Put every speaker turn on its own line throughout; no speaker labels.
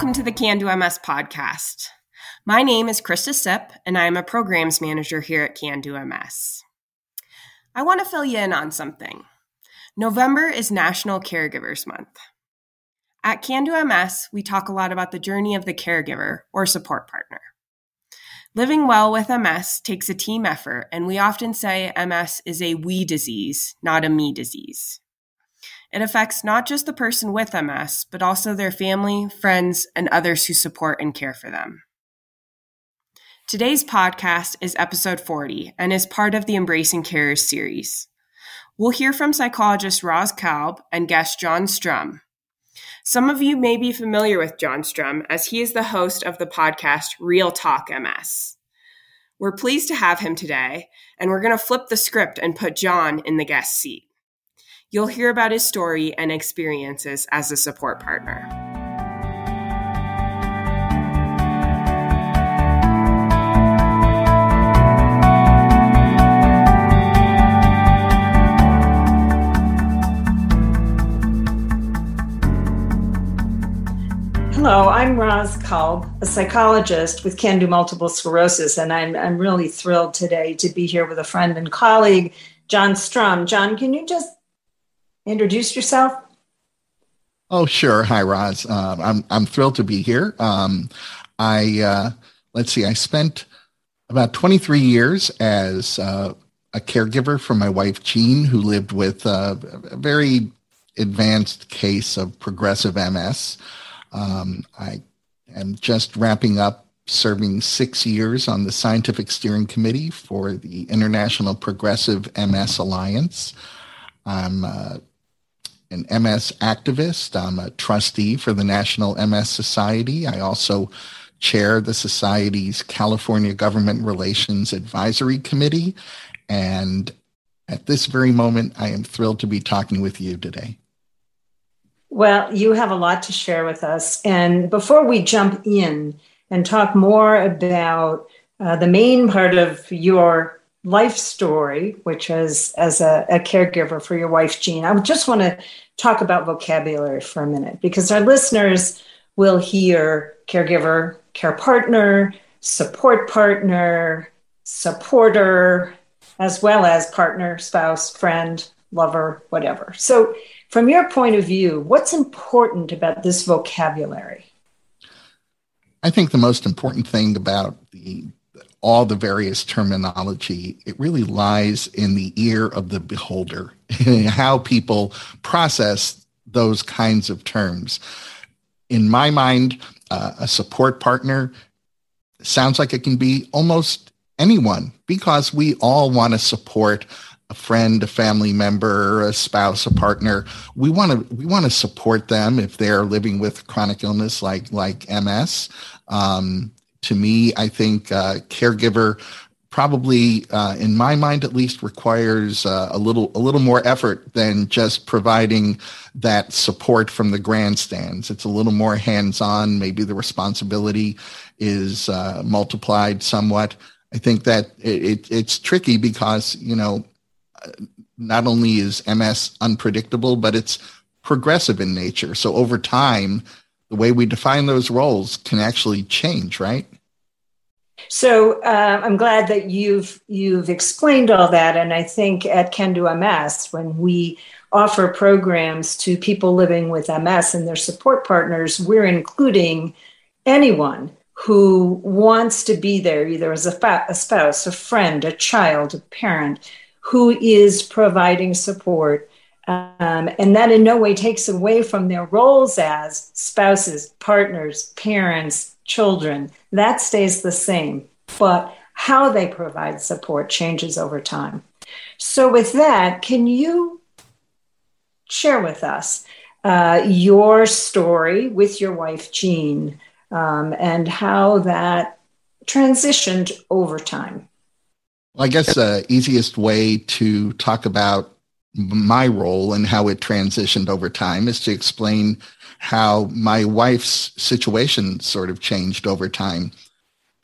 welcome to the Can Do MS podcast. My name is Krista Sipp, and I am a programs manager here at Can Do MS. I want to fill you in on something. November is National Caregivers Month. At Can Do MS, we talk a lot about the journey of the caregiver or support partner. Living well with MS takes a team effort, and we often say MS is a we disease, not a me disease. It affects not just the person with MS, but also their family, friends, and others who support and care for them. Today's podcast is episode 40 and is part of the Embracing Carers series. We'll hear from psychologist Roz Kalb and guest John Strum. Some of you may be familiar with John Strum as he is the host of the podcast Real Talk MS. We're pleased to have him today, and we're going to flip the script and put John in the guest seat. You'll hear about his story and experiences as a support partner.
Hello, I'm Roz Kalb, a psychologist with Can Do Multiple Sclerosis, and I'm, I'm really thrilled today to be here with a friend and colleague, John Strum. John, can you just introduce yourself?
Oh, sure. Hi, Roz. Uh, I'm I'm thrilled to be here. Um, I uh, let's see. I spent about 23 years as uh, a caregiver for my wife Jean, who lived with a very advanced case of progressive MS. Um, I am just wrapping up serving six years on the scientific steering committee for the International Progressive MS Alliance. I'm uh, an MS activist. I'm a trustee for the National MS Society. I also chair the Society's California Government Relations Advisory Committee. And at this very moment, I am thrilled to be talking with you today.
Well, you have a lot to share with us. And before we jump in and talk more about uh, the main part of your life story, which is as a, a, caregiver for your wife, Jean, I just want to talk about vocabulary for a minute because our listeners will hear caregiver, care partner, support partner, supporter, as well as partner, spouse, friend, lover, whatever. So, from your point of view, what's important about this vocabulary?
I think the most important thing about the all the various terminology, it really lies in the ear of the beholder, how people process those kinds of terms. In my mind, uh, a support partner sounds like it can be almost anyone because we all want to support a friend, a family member, a spouse, a partner. We want to we want to support them if they're living with chronic illness like like MS. Um, to me, I think uh, caregiver probably, uh, in my mind at least, requires uh, a little a little more effort than just providing that support from the grandstands. It's a little more hands on. Maybe the responsibility is uh, multiplied somewhat. I think that it, it, it's tricky because you know not only is MS unpredictable, but it's progressive in nature. So over time, the way we define those roles can actually change, right?
So uh, I'm glad that you've you've explained all that, and I think at Can Do MS, when we offer programs to people living with MS and their support partners, we're including anyone who wants to be there, either as a, fa- a spouse, a friend, a child, a parent, who is providing support. Um, and that in no way takes away from their roles as spouses, partners, parents, children. That stays the same, but how they provide support changes over time. So, with that, can you share with us uh, your story with your wife, Jean, um, and how that transitioned over time?
Well, I guess the easiest way to talk about my role and how it transitioned over time is to explain how my wife's situation sort of changed over time.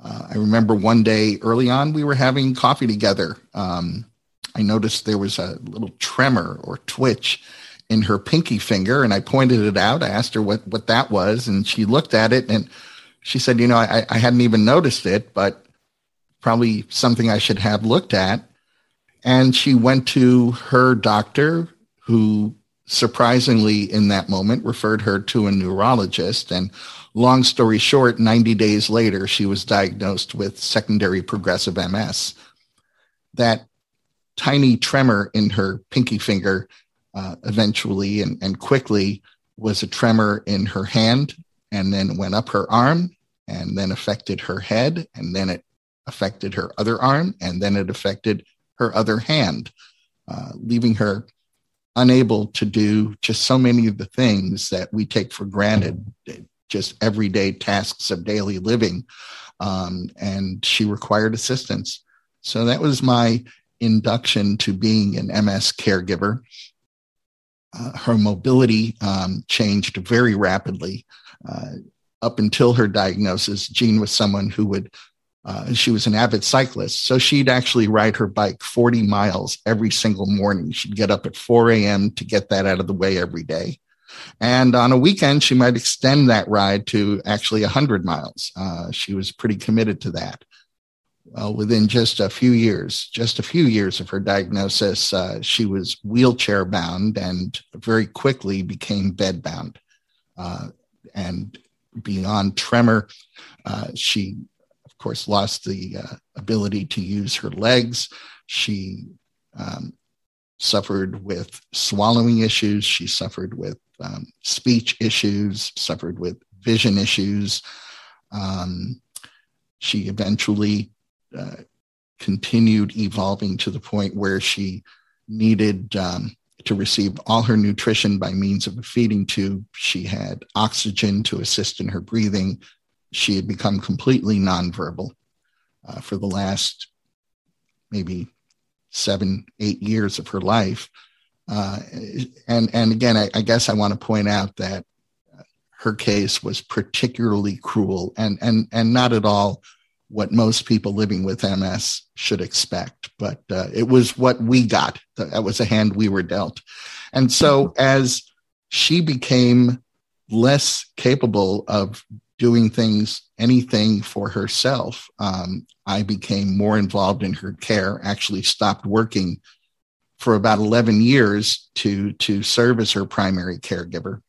Uh, I remember one day early on, we were having coffee together. Um, I noticed there was a little tremor or twitch in her pinky finger, and I pointed it out. I asked her what what that was, and she looked at it and she said, "You know, I, I hadn't even noticed it, but probably something I should have looked at." And she went to her doctor, who surprisingly in that moment referred her to a neurologist. And long story short, 90 days later, she was diagnosed with secondary progressive MS. That tiny tremor in her pinky finger uh, eventually and, and quickly was a tremor in her hand and then went up her arm and then affected her head and then it affected her other arm and then it affected her other hand, uh, leaving her unable to do just so many of the things that we take for granted, just everyday tasks of daily living. Um, and she required assistance. So that was my induction to being an MS caregiver. Uh, her mobility um, changed very rapidly. Uh, up until her diagnosis, Jean was someone who would uh, she was an avid cyclist. So she'd actually ride her bike 40 miles every single morning. She'd get up at 4 a.m. to get that out of the way every day. And on a weekend, she might extend that ride to actually 100 miles. Uh, she was pretty committed to that. Well, within just a few years, just a few years of her diagnosis, uh, she was wheelchair bound and very quickly became bed bound. Uh, and beyond tremor, uh, she of course, lost the uh, ability to use her legs. She um, suffered with swallowing issues. She suffered with um, speech issues, suffered with vision issues. Um, she eventually uh, continued evolving to the point where she needed um, to receive all her nutrition by means of a feeding tube. She had oxygen to assist in her breathing she had become completely nonverbal uh, for the last maybe seven, eight years of her life. Uh, and and again, I, I, guess I want to point out that her case was particularly cruel and and and not at all what most people living with MS should expect. But uh, it was what we got. That was a hand we were dealt. And so as she became less capable of doing things, anything for herself. Um, I became more involved in her care, actually stopped working for about 11 years to, to serve as her primary caregiver.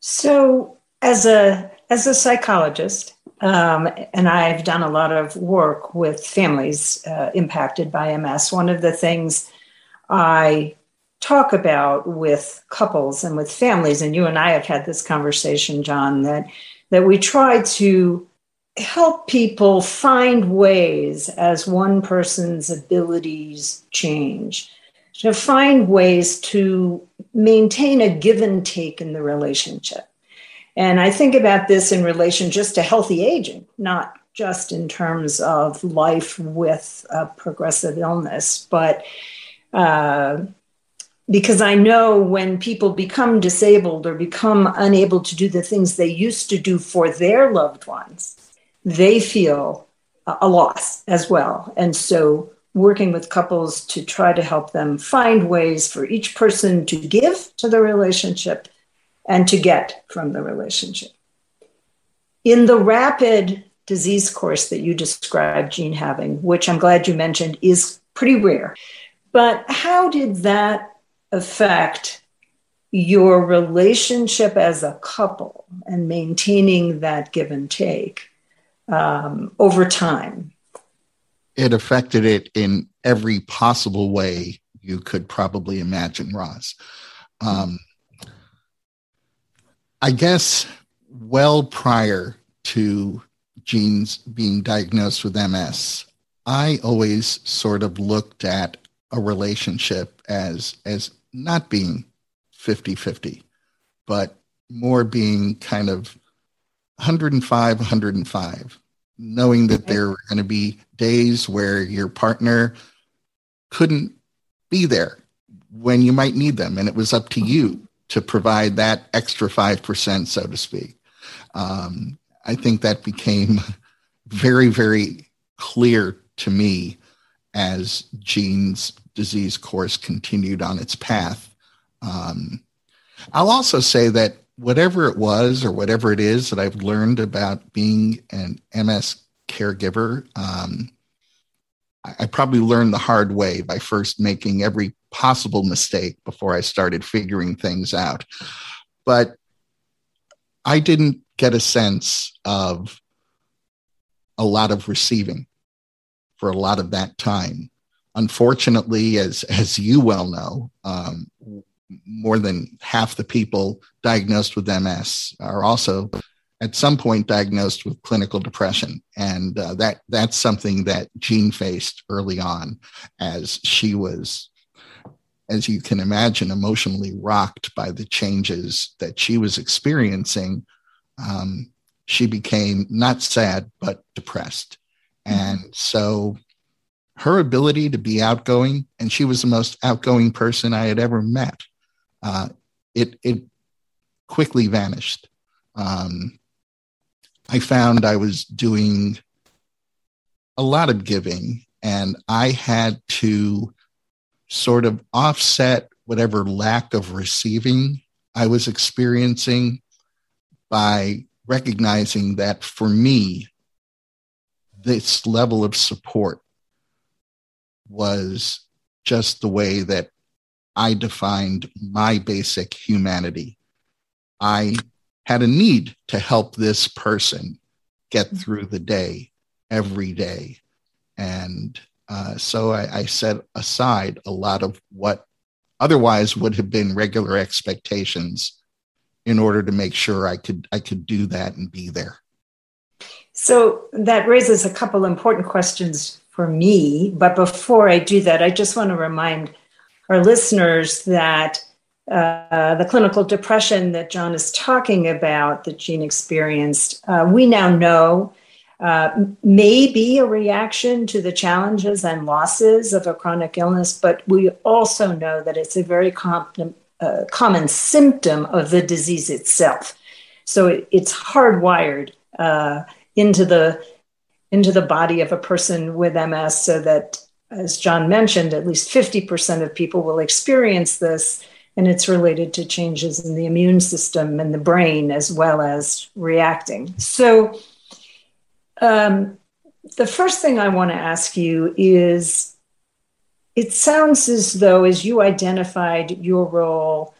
So as a, as a psychologist, um, and I've done a lot of work with families uh, impacted by MS. One of the things I talk about with couples and with families, and you and I have had this conversation, John, that that we try to help people find ways as one person's abilities change to find ways to maintain a give and take in the relationship. And i think about this in relation just to healthy aging not just in terms of life with a progressive illness but uh, because I know when people become disabled or become unable to do the things they used to do for their loved ones, they feel a loss as well. And so, working with couples to try to help them find ways for each person to give to the relationship and to get from the relationship. In the rapid disease course that you described, Jean having, which I'm glad you mentioned, is pretty rare. But how did that affect your relationship as a couple and maintaining that give and take um, over time?
It affected it in every possible way you could probably imagine, Roz. Um, I guess well prior to Jean's being diagnosed with MS, I always sort of looked at a relationship as as not being 50 50, but more being kind of 105, 105, knowing that there were going to be days where your partner couldn't be there when you might need them. And it was up to you to provide that extra 5%, so to speak. Um, I think that became very, very clear to me as Jean's disease course continued on its path. Um, I'll also say that whatever it was or whatever it is that I've learned about being an MS caregiver, um, I, I probably learned the hard way by first making every possible mistake before I started figuring things out. But I didn't get a sense of a lot of receiving for a lot of that time. Unfortunately, as as you well know, um, more than half the people diagnosed with MS are also at some point diagnosed with clinical depression, and uh, that that's something that Jean faced early on, as she was, as you can imagine, emotionally rocked by the changes that she was experiencing. Um, she became not sad but depressed, mm-hmm. and so her ability to be outgoing, and she was the most outgoing person I had ever met uh, it it quickly vanished. Um, I found I was doing a lot of giving, and I had to sort of offset whatever lack of receiving I was experiencing by recognizing that for me, this level of support was just the way that I defined my basic humanity. I had a need to help this person get mm-hmm. through the day every day. And uh, so I, I set aside a lot of what otherwise would have been regular expectations in order to make sure I could I could do that and be there.
So that raises a couple important questions for me. But before I do that, I just want to remind our listeners that uh, the clinical depression that John is talking about, that Jean experienced, uh, we now know uh, may be a reaction to the challenges and losses of a chronic illness, but we also know that it's a very uh, common symptom of the disease itself. So it, it's hardwired uh, into the into the body of a person with MS, so that as John mentioned, at least 50% of people will experience this, and it's related to changes in the immune system and the brain as well as reacting. So, um, the first thing I want to ask you is it sounds as though, as you identified your role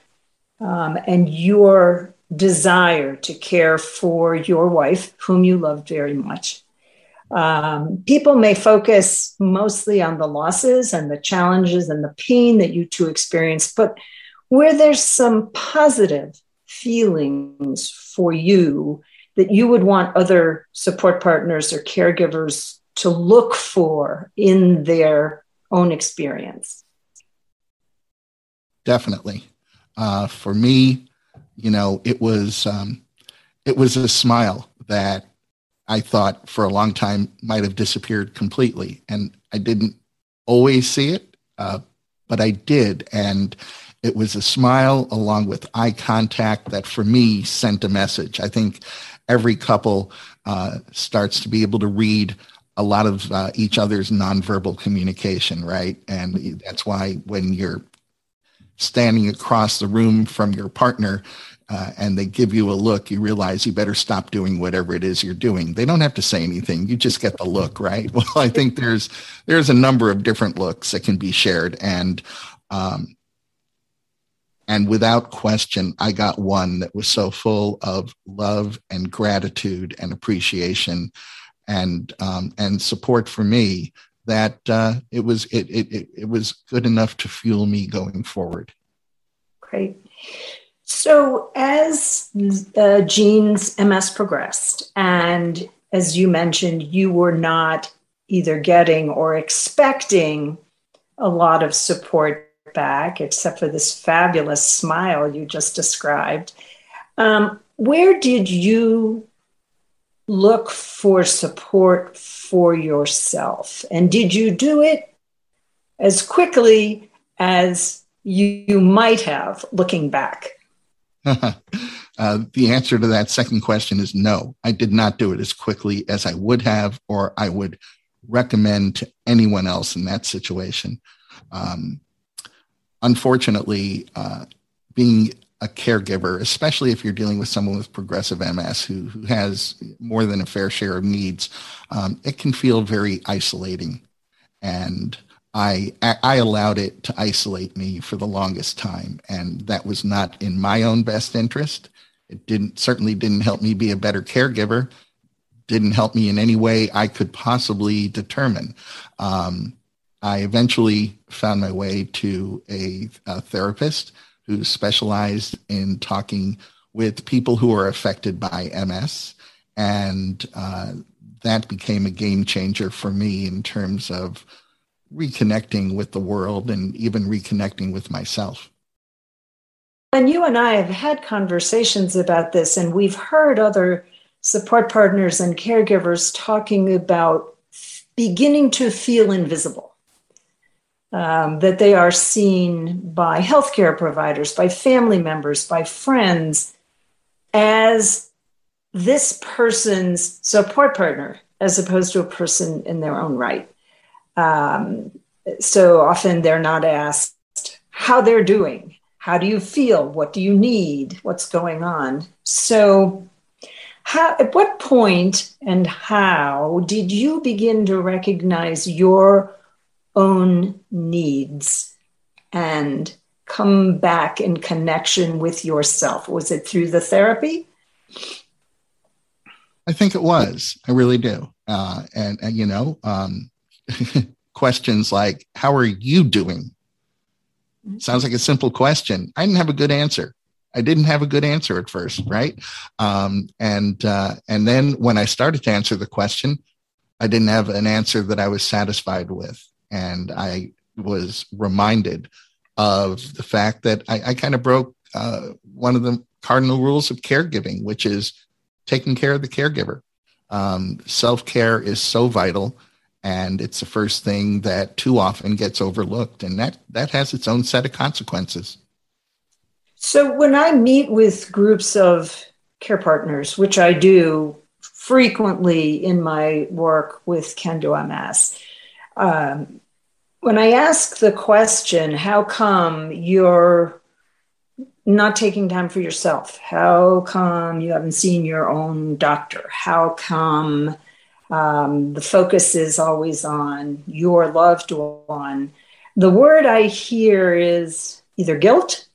um, and your desire to care for your wife, whom you loved very much, um, people may focus mostly on the losses and the challenges and the pain that you two experienced, but where there's some positive feelings for you that you would want other support partners or caregivers to look for in their own experience?
Definitely. Uh, for me, you know, it was um, it was a smile that I thought for a long time might have disappeared completely. And I didn't always see it, uh, but I did. And it was a smile along with eye contact that for me sent a message. I think every couple uh, starts to be able to read a lot of uh, each other's nonverbal communication, right? And that's why when you're standing across the room from your partner, uh, and they give you a look, you realize you better stop doing whatever it is you're doing. They don't have to say anything; you just get the look, right? Well, I think there's there's a number of different looks that can be shared, and um, and without question, I got one that was so full of love and gratitude and appreciation, and um, and support for me that uh, it was it, it it was good enough to fuel me going forward.
Great. So, as uh, Jean's MS progressed, and as you mentioned, you were not either getting or expecting a lot of support back, except for this fabulous smile you just described. Um, where did you look for support for yourself? And did you do it as quickly as you, you might have looking back?
Uh, the answer to that second question is no. I did not do it as quickly as I would have, or I would recommend to anyone else in that situation. Um, unfortunately, uh, being a caregiver, especially if you're dealing with someone with progressive MS who, who has more than a fair share of needs, um, it can feel very isolating. And I, I allowed it to isolate me for the longest time. And that was not in my own best interest. It didn't certainly didn't help me be a better caregiver. Didn't help me in any way I could possibly determine. Um, I eventually found my way to a, a therapist who specialized in talking with people who are affected by MS. And uh, that became a game changer for me in terms of reconnecting with the world and even reconnecting with myself.
And you and I have had conversations about this, and we've heard other support partners and caregivers talking about beginning to feel invisible um, that they are seen by healthcare providers, by family members, by friends as this person's support partner, as opposed to a person in their own right. Um, so often they're not asked how they're doing. How do you feel? What do you need? What's going on? So, how, at what point and how did you begin to recognize your own needs and come back in connection with yourself? Was it through the therapy?
I think it was. I really do. Uh, and, and, you know, um, questions like, How are you doing? Mm-hmm. Sounds like a simple question. I didn't have a good answer. I didn't have a good answer at first, right? Um, and uh, and then when I started to answer the question, I didn't have an answer that I was satisfied with and I was reminded of the fact that I, I kind of broke uh, one of the cardinal rules of caregiving, which is taking care of the caregiver. Um, Self care is so vital, and it's the first thing that too often gets overlooked, and that that has its own set of consequences.
So when I meet with groups of care partners, which I do frequently in my work with Can Do MS, um, when I ask the question, how come you're not taking time for yourself? How come you haven't seen your own doctor? How come um, the focus is always on your loved one? The word I hear is either guilt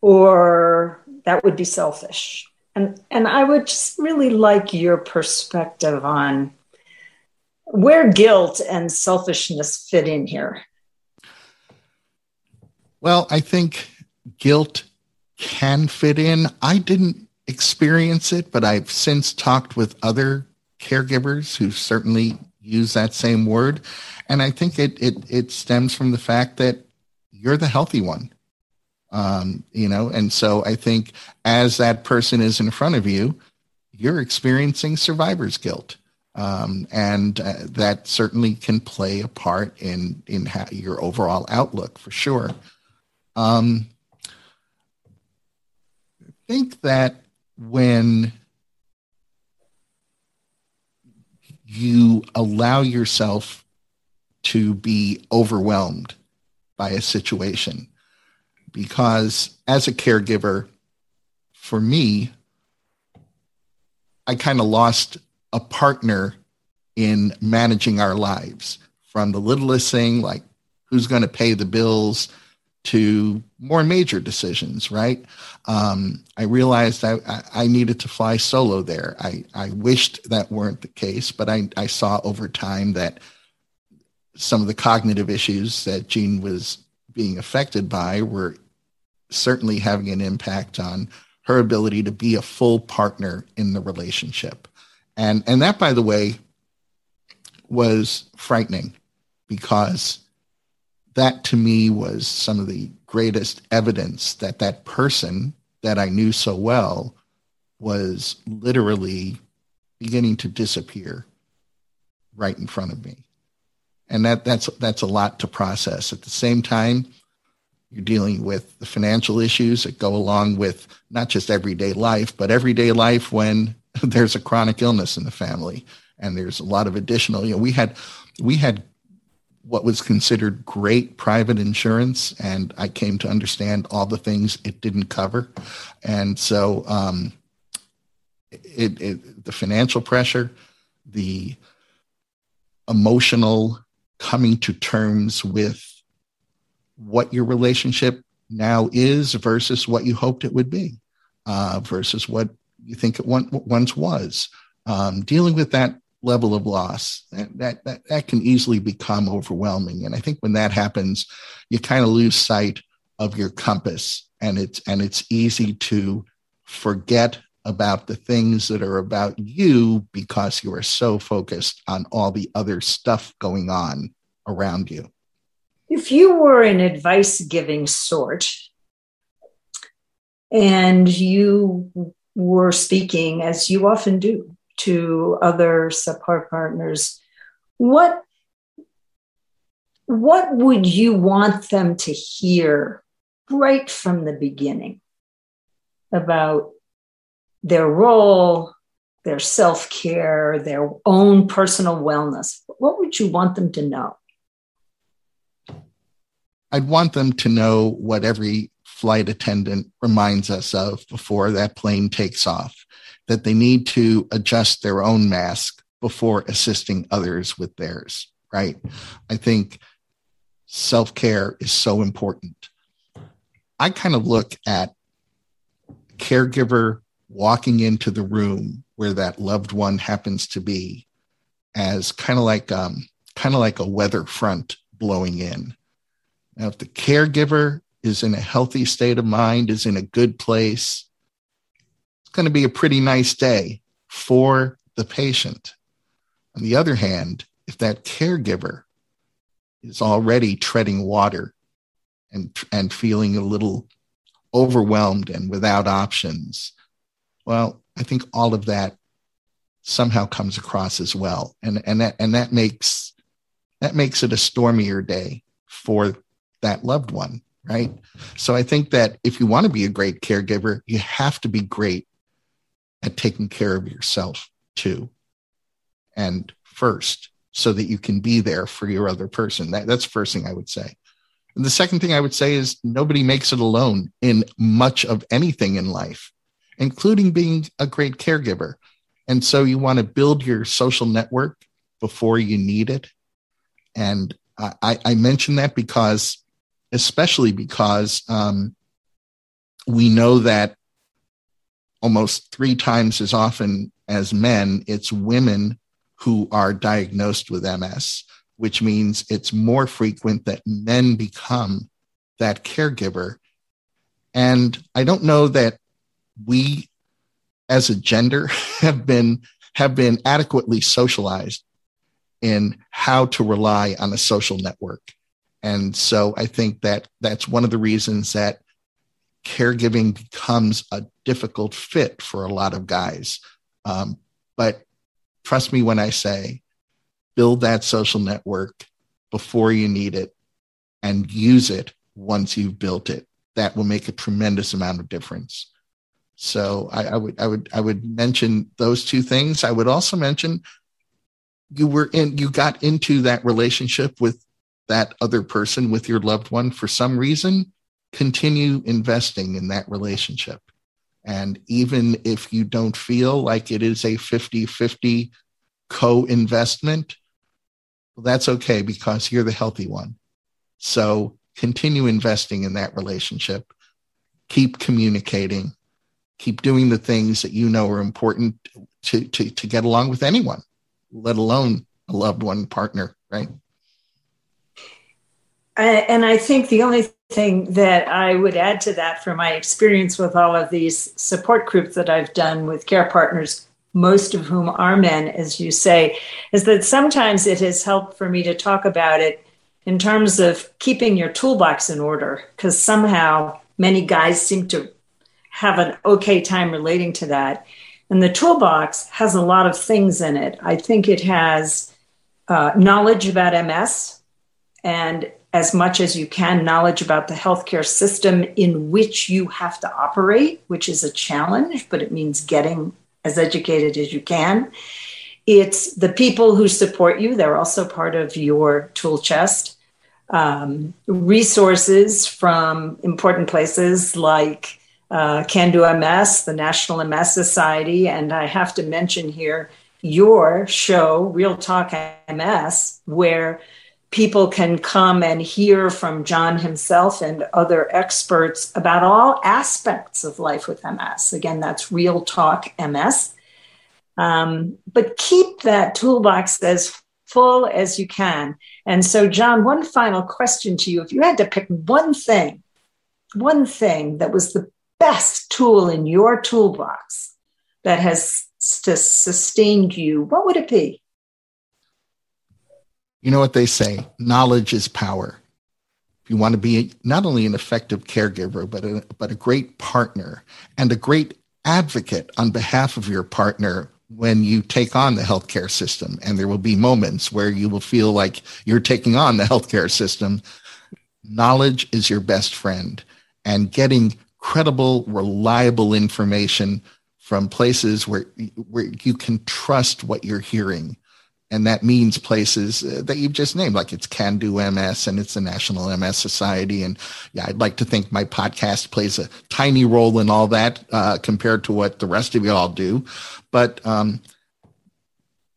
or that would be selfish. And, and I would just really like your perspective on where guilt and selfishness fit in here?
Well, I think guilt can fit in. I didn't experience it, but I've since talked with other caregivers who certainly use that same word. And I think it it it stems from the fact that you're the healthy one. Um, you know, and so I think as that person is in front of you, you're experiencing survivor's guilt. Um, and uh, that certainly can play a part in in how, your overall outlook for sure. Um, I think that when you allow yourself to be overwhelmed by a situation, because as a caregiver, for me, I kind of lost a partner in managing our lives. From the littlest thing like who's going to pay the bills to more major decisions, right? Um, I realized I, I, needed to fly solo there. I, I wished that weren't the case, but I, I saw over time that some of the cognitive issues that Jean was being affected by were certainly having an impact on her ability to be a full partner in the relationship. And, and that, by the way, was frightening because that to me was some of the greatest evidence that that person that I knew so well was literally beginning to disappear right in front of me. And that, that's, that's a lot to process. At the same time, you're dealing with the financial issues that go along with not just everyday life, but everyday life when there's a chronic illness in the family and there's a lot of additional you know we had we had what was considered great private insurance, and I came to understand all the things it didn't cover. And so, um, it, it, the financial pressure, the emotional coming to terms with what your relationship now is versus what you hoped it would be, uh, versus what you think it once was. Um, dealing with that level of loss that, that, that can easily become overwhelming. And i think when that happens you kind of lose sight of your compass and it's and it's easy to forget about the things that are about you because you are so focused on all the other stuff going on around you.
If you were an advice giving sort and you were speaking as you often do to other support partners, what what would you want them to hear right from the beginning about their role, their self care, their own personal wellness? What would you want them to know?
I'd want them to know what every flight attendant reminds us of before that plane takes off that they need to adjust their own mask before assisting others with theirs, right? I think self care is so important. I kind of look at caregiver walking into the room where that loved one happens to be as kind of like um, kind of like a weather front blowing in. Now, if the caregiver is in a healthy state of mind, is in a good place, going to be a pretty nice day for the patient. On the other hand, if that caregiver is already treading water and, and feeling a little overwhelmed and without options, well, I think all of that somehow comes across as well. And, and that, and that makes, that makes it a stormier day for that loved one. Right. So I think that if you want to be a great caregiver, you have to be great at taking care of yourself too. And first so that you can be there for your other person. That, that's the first thing i would say. And the second thing i would say is nobody makes it alone in much of anything in life including being a great caregiver. And so you want to build your social network before you need it. And i, I mention that because especially because um, we know that almost three times as often as men, it's women who are diagnosed with MS, which means it's more frequent that men become that caregiver. And I don't know that we as a gender have been have been adequately socialized in how to rely on a social network. And so I think that that's one of the reasons that caregiving becomes a difficult fit for a lot of guys. Um, but trust me when I say build that social network before you need it and use it once you've built it. That will make a tremendous amount of difference. So I, I would I would I would mention those two things. I would also mention you were in you got into that relationship with that other person with your loved one for some reason continue investing in that relationship. And even if you don't feel like it is a 50 50 co investment, well, that's okay because you're the healthy one. So continue investing in that relationship. Keep communicating. Keep doing the things that you know are important to, to, to get along with anyone, let alone a loved one partner, right?
And I think the only thing that I would add to that from my experience with all of these support groups that I've done with care partners, most of whom are men, as you say, is that sometimes it has helped for me to talk about it in terms of keeping your toolbox in order, because somehow many guys seem to have an okay time relating to that. And the toolbox has a lot of things in it. I think it has uh, knowledge about MS and as much as you can knowledge about the healthcare system in which you have to operate, which is a challenge, but it means getting as educated as you can. it's the people who support you, they're also part of your tool chest. Um, resources from important places like uh, Can Do MS, the National MS Society, and I have to mention here your show, Real Talk MS, where people can come and hear from John himself and other experts about all aspects of life with MS. Again, that's Real Talk MS. Um, but keep that toolbox as full as you can. And so, John, one final question to you. If you had to pick one thing, one thing that was the best tool in your toolbox that has sustained you, what would it be?
You know what they say knowledge is power. If you want to be not only an effective caregiver, but a, but a great partner and a great advocate on behalf of your partner when you take on the healthcare system. And there will be moments where you will feel like you're taking on the healthcare system. Knowledge is your best friend. And getting credible, reliable information from places where, where you can trust what you're hearing. And that means places uh, that you've just named, like it's Can Do MS and it's the National MS Society. And yeah, I'd like to think my podcast plays a tiny role in all that uh, compared to what the rest of you all do but um,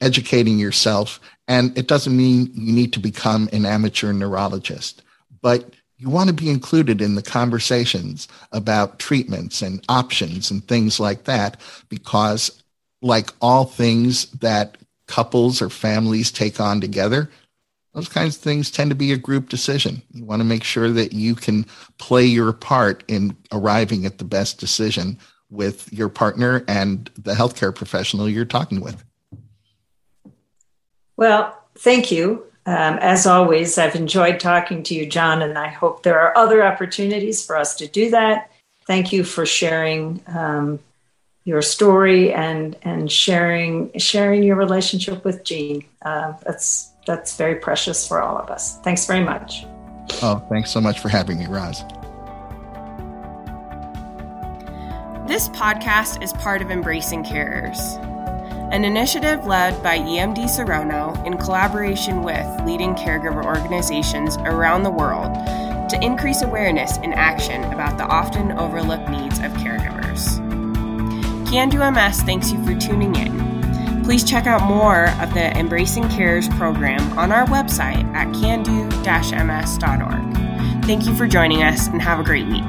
educating yourself. And it doesn't mean you need to become an amateur neurologist, but you want to be included in the conversations about treatments and options and things like that, because like all things that couples or families take on together, those kinds of things tend to be a group decision. You want to make sure that you can play your part in arriving at the best decision with your partner and the healthcare professional you're talking with.
Well, thank you. Um, as always, I've enjoyed talking to you, John, and I hope there are other opportunities for us to do that. Thank you for sharing um, your story and and sharing sharing your relationship with Jean. Uh, that's that's very precious for all of us. Thanks very much.
Oh, thanks so much for having me, Roz.
This podcast is part of Embracing Carers, an initiative led by EMD Serono in collaboration with leading caregiver organizations around the world to increase awareness and action about the often overlooked needs of caregivers. Can Do MS thanks you for tuning in. Please check out more of the Embracing Carers program on our website at cando-ms.org. Thank you for joining us and have a great week.